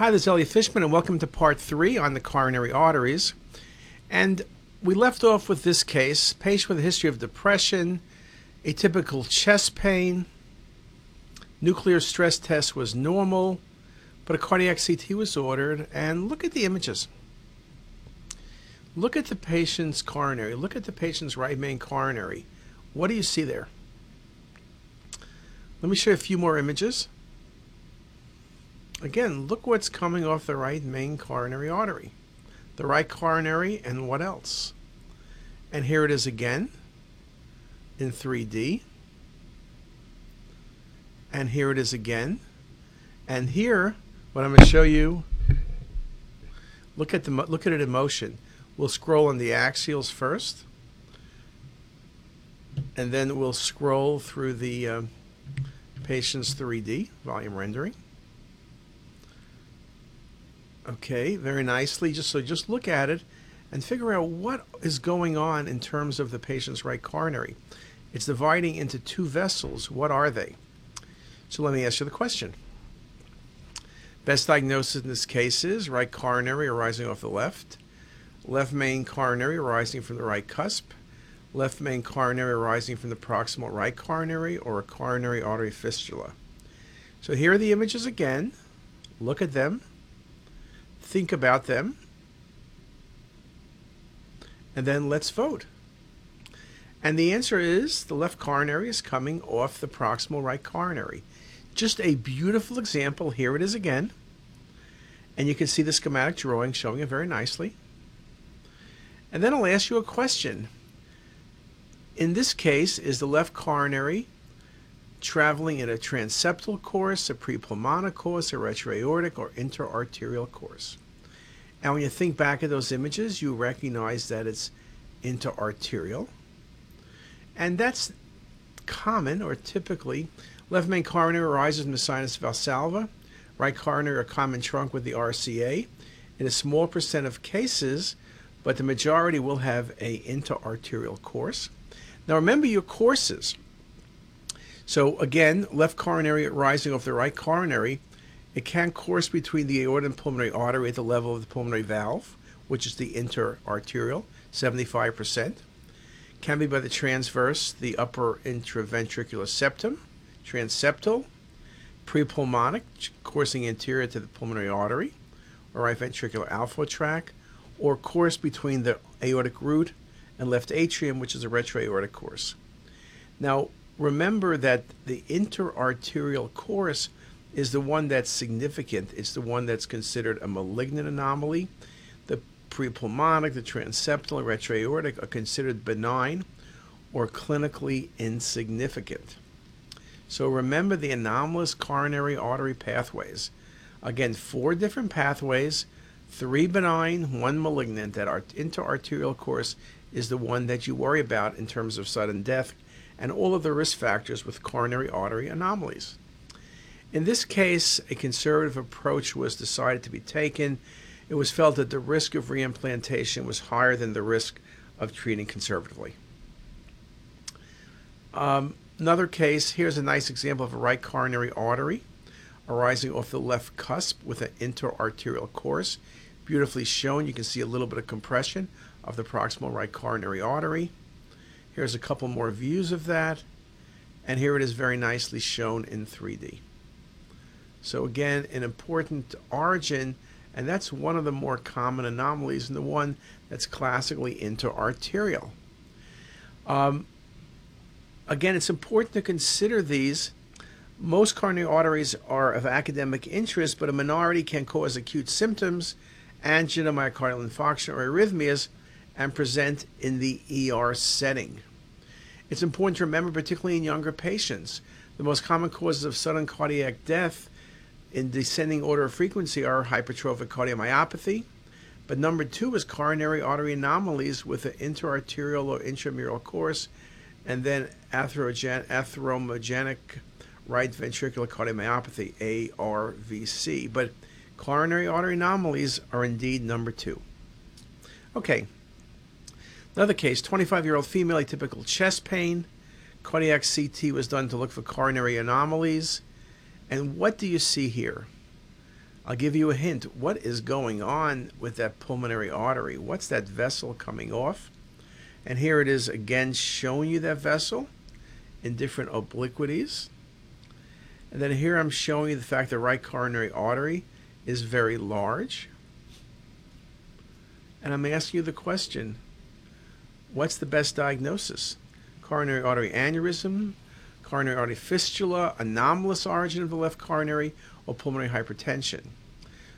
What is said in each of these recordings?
Hi, this is Elliot Fishman, and welcome to part three on the coronary arteries. And we left off with this case patient with a history of depression, atypical chest pain, nuclear stress test was normal, but a cardiac CT was ordered. And look at the images. Look at the patient's coronary. Look at the patient's right main coronary. What do you see there? Let me show you a few more images. Again, look what's coming off the right main coronary artery. The right coronary and what else? And here it is again in 3D. And here it is again. And here, what I'm going to show you, look at the look at it in motion. We'll scroll on the axials first, and then we'll scroll through the uh, patient's 3D volume rendering. Okay, very nicely. Just so just look at it and figure out what is going on in terms of the patient's right coronary. It's dividing into two vessels. What are they? So let me ask you the question. Best diagnosis in this case is right coronary arising off the left, left main coronary arising from the right cusp, left main coronary arising from the proximal right coronary, or a coronary artery fistula. So here are the images again. Look at them think about them, and then let's vote. And the answer is the left coronary is coming off the proximal right coronary. Just a beautiful example. Here it is again. And you can see the schematic drawing showing it very nicely. And then I'll ask you a question. In this case, is the left coronary traveling in a transeptal course, a prepulmonal course, a retroaortic, or interarterial course. And when you think back at those images, you recognize that it's interarterial. And that's common or typically. Left main coronary arises from the sinus valsalva, right coronary a common trunk with the RCA. In a small percent of cases, but the majority will have a interarterial course. Now remember your courses. So again, left coronary rising off the right coronary, it can course between the aorta and pulmonary artery at the level of the pulmonary valve, which is the interarterial, 75%. Can be by the transverse, the upper interventricular septum, transeptal, prepulmonic, coursing anterior to the pulmonary artery, or right ventricular outflow tract, or course between the aortic root and left atrium, which is a retroaortic course. Now, remember that the interarterial course is the one that's significant. It's the one that's considered a malignant anomaly. The prepulmonic, the transeptal, and retroaortic are considered benign or clinically insignificant. So remember the anomalous coronary artery pathways. Again, four different pathways, three benign, one malignant. That our interarterial course is the one that you worry about in terms of sudden death and all of the risk factors with coronary artery anomalies. In this case, a conservative approach was decided to be taken. It was felt that the risk of reimplantation was higher than the risk of treating conservatively. Um, another case here's a nice example of a right coronary artery arising off the left cusp with an interarterial course. Beautifully shown. You can see a little bit of compression of the proximal right coronary artery. Here's a couple more views of that. And here it is very nicely shown in 3D. So again, an important origin, and that's one of the more common anomalies and the one that's classically interarterial. Um, again, it's important to consider these. Most coronary arteries are of academic interest, but a minority can cause acute symptoms, angina, myocardial infarction, or arrhythmias, and present in the ER setting. It's important to remember, particularly in younger patients, the most common causes of sudden cardiac death in descending order of frequency are hypertrophic cardiomyopathy, but number two is coronary artery anomalies with an interarterial or intramural course, and then arrhythmogenic right ventricular cardiomyopathy, ARVC. But coronary artery anomalies are indeed number two. Okay, Another case 25 year old female, atypical chest pain. Cardiac CT was done to look for coronary anomalies. And what do you see here? I'll give you a hint. What is going on with that pulmonary artery? What's that vessel coming off? And here it is again showing you that vessel in different obliquities. And then here I'm showing you the fact the right coronary artery is very large. And I'm asking you the question what's the best diagnosis? Coronary artery aneurysm, coronary artery fistula, anomalous origin of the left coronary, or pulmonary hypertension.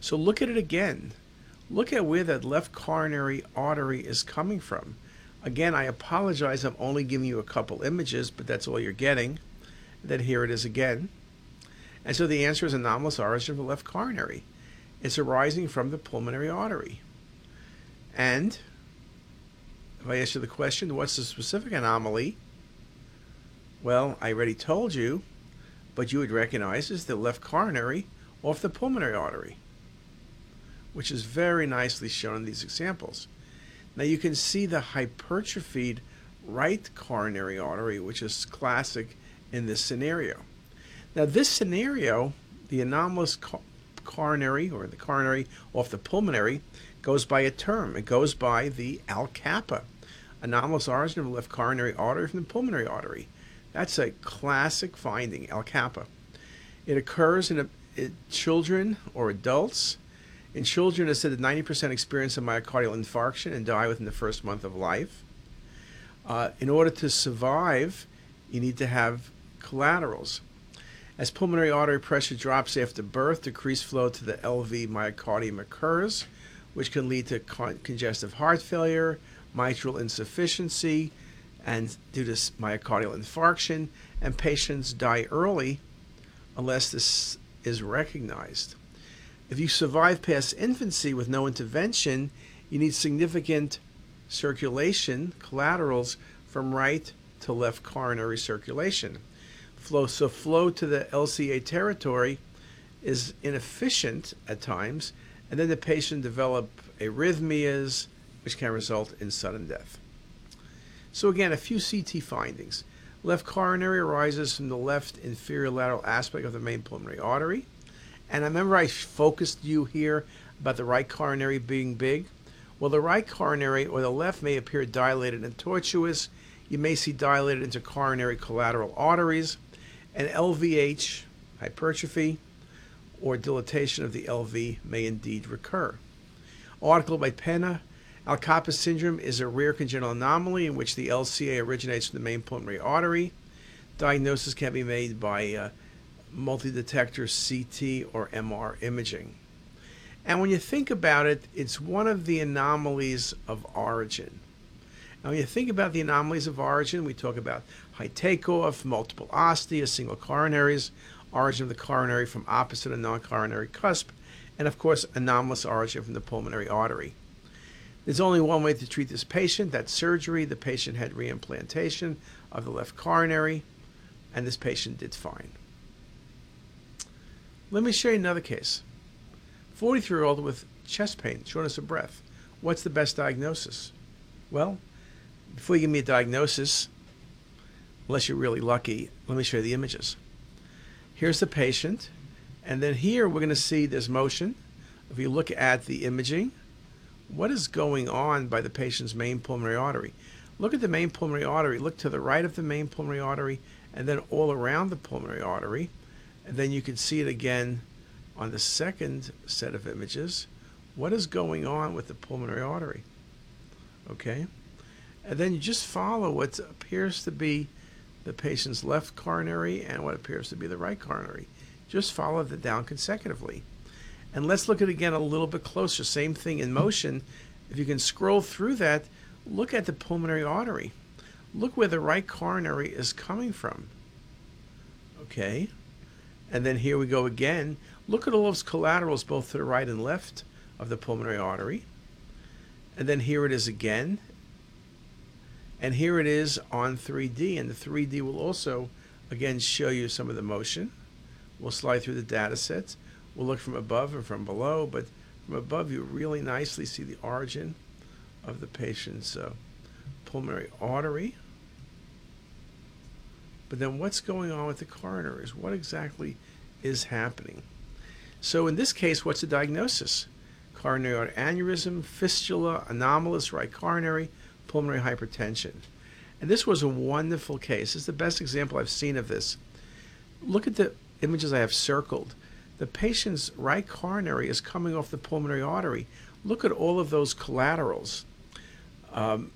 So look at it again. Look at where that left coronary artery is coming from. Again, I apologize, I'm only giving you a couple images, but that's all you're getting. Then here it is again. And so the answer is anomalous origin of the left coronary. It's arising from the pulmonary artery. And if I ask you the question, what's the specific anomaly? Well, I already told you, but you would recognize is the left coronary off the pulmonary artery, which is very nicely shown in these examples. Now you can see the hypertrophied right coronary artery, which is classic in this scenario. Now this scenario, the anomalous co coronary or the coronary off the pulmonary goes by a term. It goes by the ALCAPA, anomalous origin of the left coronary artery from the pulmonary artery. That's a classic finding, ALCAPA. It occurs in, a, in children or adults. In children, it's said that 90% experience a myocardial infarction and die within the first month of life. Uh, in order to survive, you need to have collaterals. As pulmonary artery pressure drops after birth, decreased flow to the LV myocardium occurs, which can lead to con congestive heart failure, mitral insufficiency, and due to myocardial infarction, and patients die early unless this is recognized. If you survive past infancy with no intervention, you need significant circulation, collaterals, from right to left coronary circulation. Flow, so flow to the LCA territory is inefficient at times, and then the patient develop arrhythmias, which can result in sudden death. So again, a few CT findings. Left coronary arises from the left inferior lateral aspect of the main pulmonary artery. And I remember I focused you here about the right coronary being big. Well, the right coronary or the left may appear dilated and tortuous. You may see dilated intercoronary collateral arteries. And LVH, hypertrophy, or dilatation of the LV may indeed recur. Article by Peña ALCAPA syndrome is a rare congenital anomaly in which the LCA originates from the main pulmonary artery. Diagnosis can be made by uh, multi-detector CT or MR imaging. And when you think about it, it's one of the anomalies of origin. Now, when you think about the anomalies of origin, we talk about high takeoff, multiple ostia, single coronaries, origin of the coronary from opposite and non-coronary cusp, and of course, anomalous origin from the pulmonary artery. There's only one way to treat this patient. That's surgery. The patient had reimplantation of the left coronary, and this patient did fine. Let me show you another case. 43 year old with chest pain, shortness of breath. What's the best diagnosis? Well, before you give me a diagnosis, unless you're really lucky, let me show you the images. Here's the patient, and then here we're going to see this motion. If you look at the imaging, what is going on by the patient's main pulmonary artery. Look at the main pulmonary artery. Look to the right of the main pulmonary artery and then all around the pulmonary artery. And then you can see it again on the second set of images. What is going on with the pulmonary artery? Okay? And then you just follow what appears to be the patient's left coronary and what appears to be the right coronary. Just follow that down consecutively. And let's look at it again a little bit closer. Same thing in motion. If you can scroll through that, look at the pulmonary artery. Look where the right coronary is coming from. Okay. And then here we go again. Look at all those collaterals both to the right and left of the pulmonary artery. And then here it is again. And here it is on 3D. And the 3D will also, again, show you some of the motion. We'll slide through the data sets. We'll look from above and from below, but from above you really nicely see the origin of the patient's uh, pulmonary artery. But then what's going on with the coronaries? What exactly is happening? So in this case, what's the diagnosis? Coronary aneurysm, fistula, anomalous right coronary, pulmonary hypertension. And this was a wonderful case. It's the best example I've seen of this. Look at the images I have circled. The patient's right coronary is coming off the pulmonary artery. Look at all of those collaterals. Um,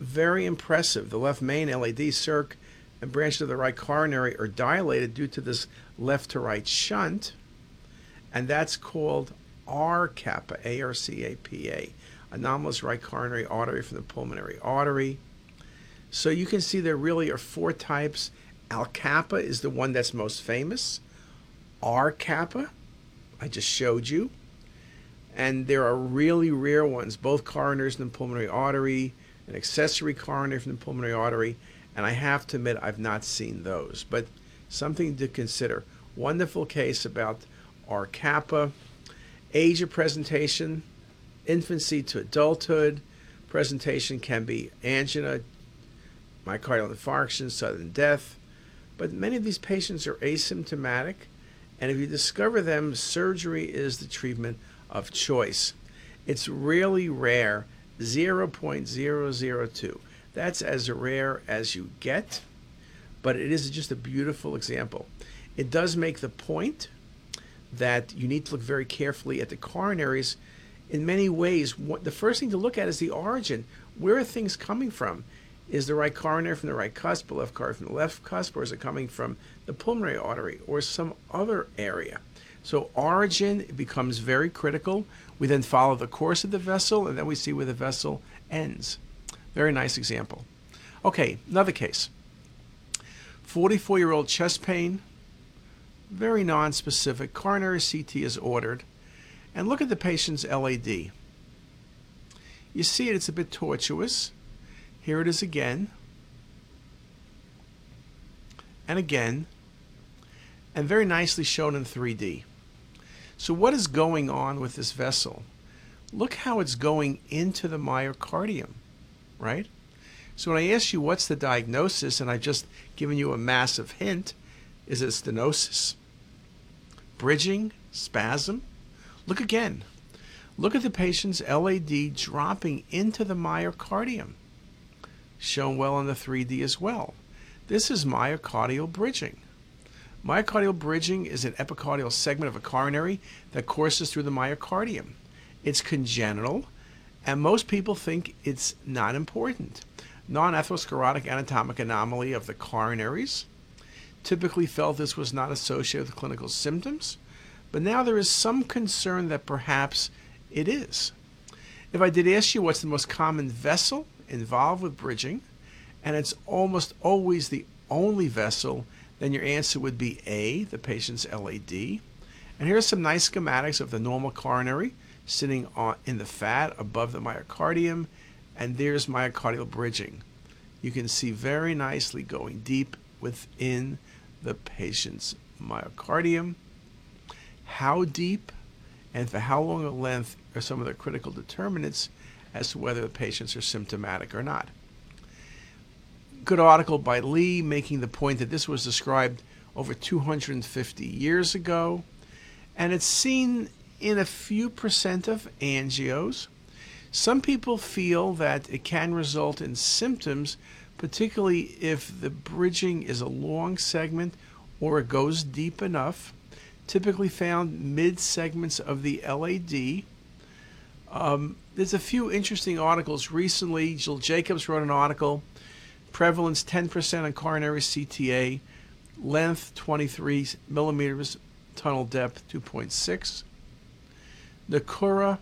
very impressive. The left main LAD circ and branches of the right coronary are dilated due to this left to right shunt, and that's called ARCAPA, A R C A P A, anomalous right coronary artery from the pulmonary artery. So you can see there really are four types. ALCAPA is the one that's most famous. ARCAPA, I just showed you. And there are really rare ones, both coronaries from the pulmonary artery, an accessory coronary from the pulmonary artery, and I have to admit I've not seen those, but something to consider. Wonderful case about ARCAPA, age of presentation, infancy to adulthood. Presentation can be angina, myocardial infarction, sudden death, but many of these patients are asymptomatic, and if you discover them, surgery is the treatment of choice. It's really rare 0.002. That's as rare as you get, but it is just a beautiful example. It does make the point that you need to look very carefully at the coronaries in many ways. What, the first thing to look at is the origin. Where are things coming from? Is the right coronary from the right cusp, the left coronary from the left cusp, or is it coming from the pulmonary artery or some other area? So origin becomes very critical. We then follow the course of the vessel, and then we see where the vessel ends. Very nice example. Okay, another case. 44 year old chest pain, very non-specific. Coronary CT is ordered. And look at the patient's LAD. You see it, it's a bit tortuous. Here it is again. And again. And very nicely shown in 3D. So what is going on with this vessel? Look how it's going into the myocardium, right? So when I ask you what's the diagnosis, and I've just given you a massive hint, is it stenosis? bridging, spasm. Look again. Look at the patient's LAD dropping into the myocardium, shown well on the 3D as well. This is myocardial bridging. Myocardial bridging is an epicardial segment of a coronary that courses through the myocardium. It's congenital, and most people think it's not important. Non atherosclerotic anatomic anomaly of the coronaries typically felt this was not associated with clinical symptoms, but now there is some concern that perhaps it is. If I did ask you what's the most common vessel involved with bridging, and it's almost always the only vessel, then your answer would be A, the patient's LAD. And here's some nice schematics of the normal coronary sitting on, in the fat above the myocardium, and there's myocardial bridging. You can see very nicely going deep within the patient's myocardium. How deep and for how long a length are some of the critical determinants as to whether the patients are symptomatic or not. Good article by Lee making the point that this was described over 250 years ago, and it's seen in a few percent of angios. Some people feel that it can result in symptoms particularly if the bridging is a long segment or it goes deep enough, typically found mid segments of the LAD. Um, there's a few interesting articles recently. Jill Jacobs wrote an article, prevalence 10% on coronary CTA, length 23 millimeters, tunnel depth 2.6. Nakaura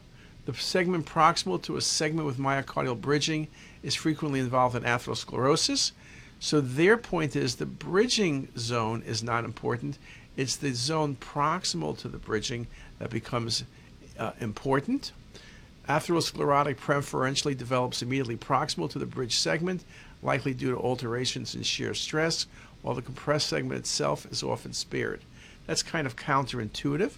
the segment proximal to a segment with myocardial bridging is frequently involved in atherosclerosis. So their point is the bridging zone is not important. It's the zone proximal to the bridging that becomes uh, important. Atherosclerotic preferentially develops immediately proximal to the bridge segment, likely due to alterations in shear stress, while the compressed segment itself is often spared. That's kind of counterintuitive,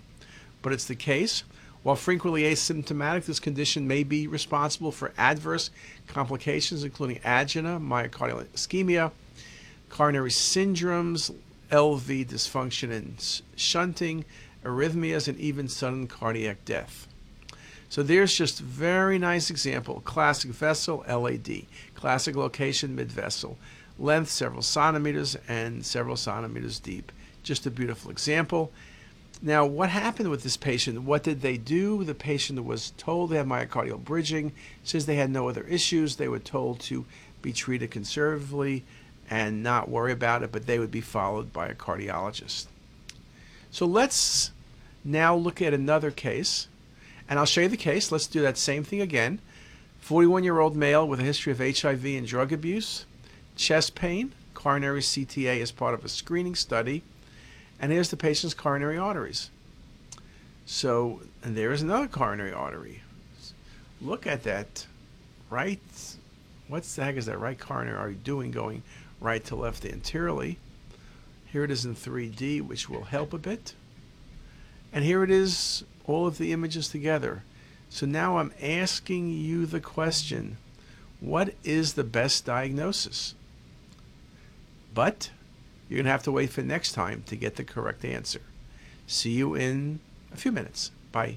but it's the case. While frequently asymptomatic, this condition may be responsible for adverse complications, including angina, myocardial ischemia, coronary syndromes, LV dysfunction and shunting, arrhythmias, and even sudden cardiac death. So there's just very nice example. Classic vessel, LAD. Classic location, mid-vessel. Length, several centimeters, and several centimeters deep. Just a beautiful example. Now, what happened with this patient? What did they do? The patient was told they had myocardial bridging. Since they had no other issues, they were told to be treated conservatively and not worry about it, but they would be followed by a cardiologist. So let's now look at another case, and I'll show you the case. Let's do that same thing again. 41 year old male with a history of HIV and drug abuse, chest pain, coronary CTA as part of a screening study, and here's the patient's coronary arteries. So, and there is another coronary artery. Look at that right. What the heck is that right coronary artery doing going right to left anteriorly? Here it is in 3D, which will help a bit. And here it is, all of the images together. So now I'm asking you the question what is the best diagnosis? But you're going to have to wait for next time to get the correct answer. See you in a few minutes. Bye.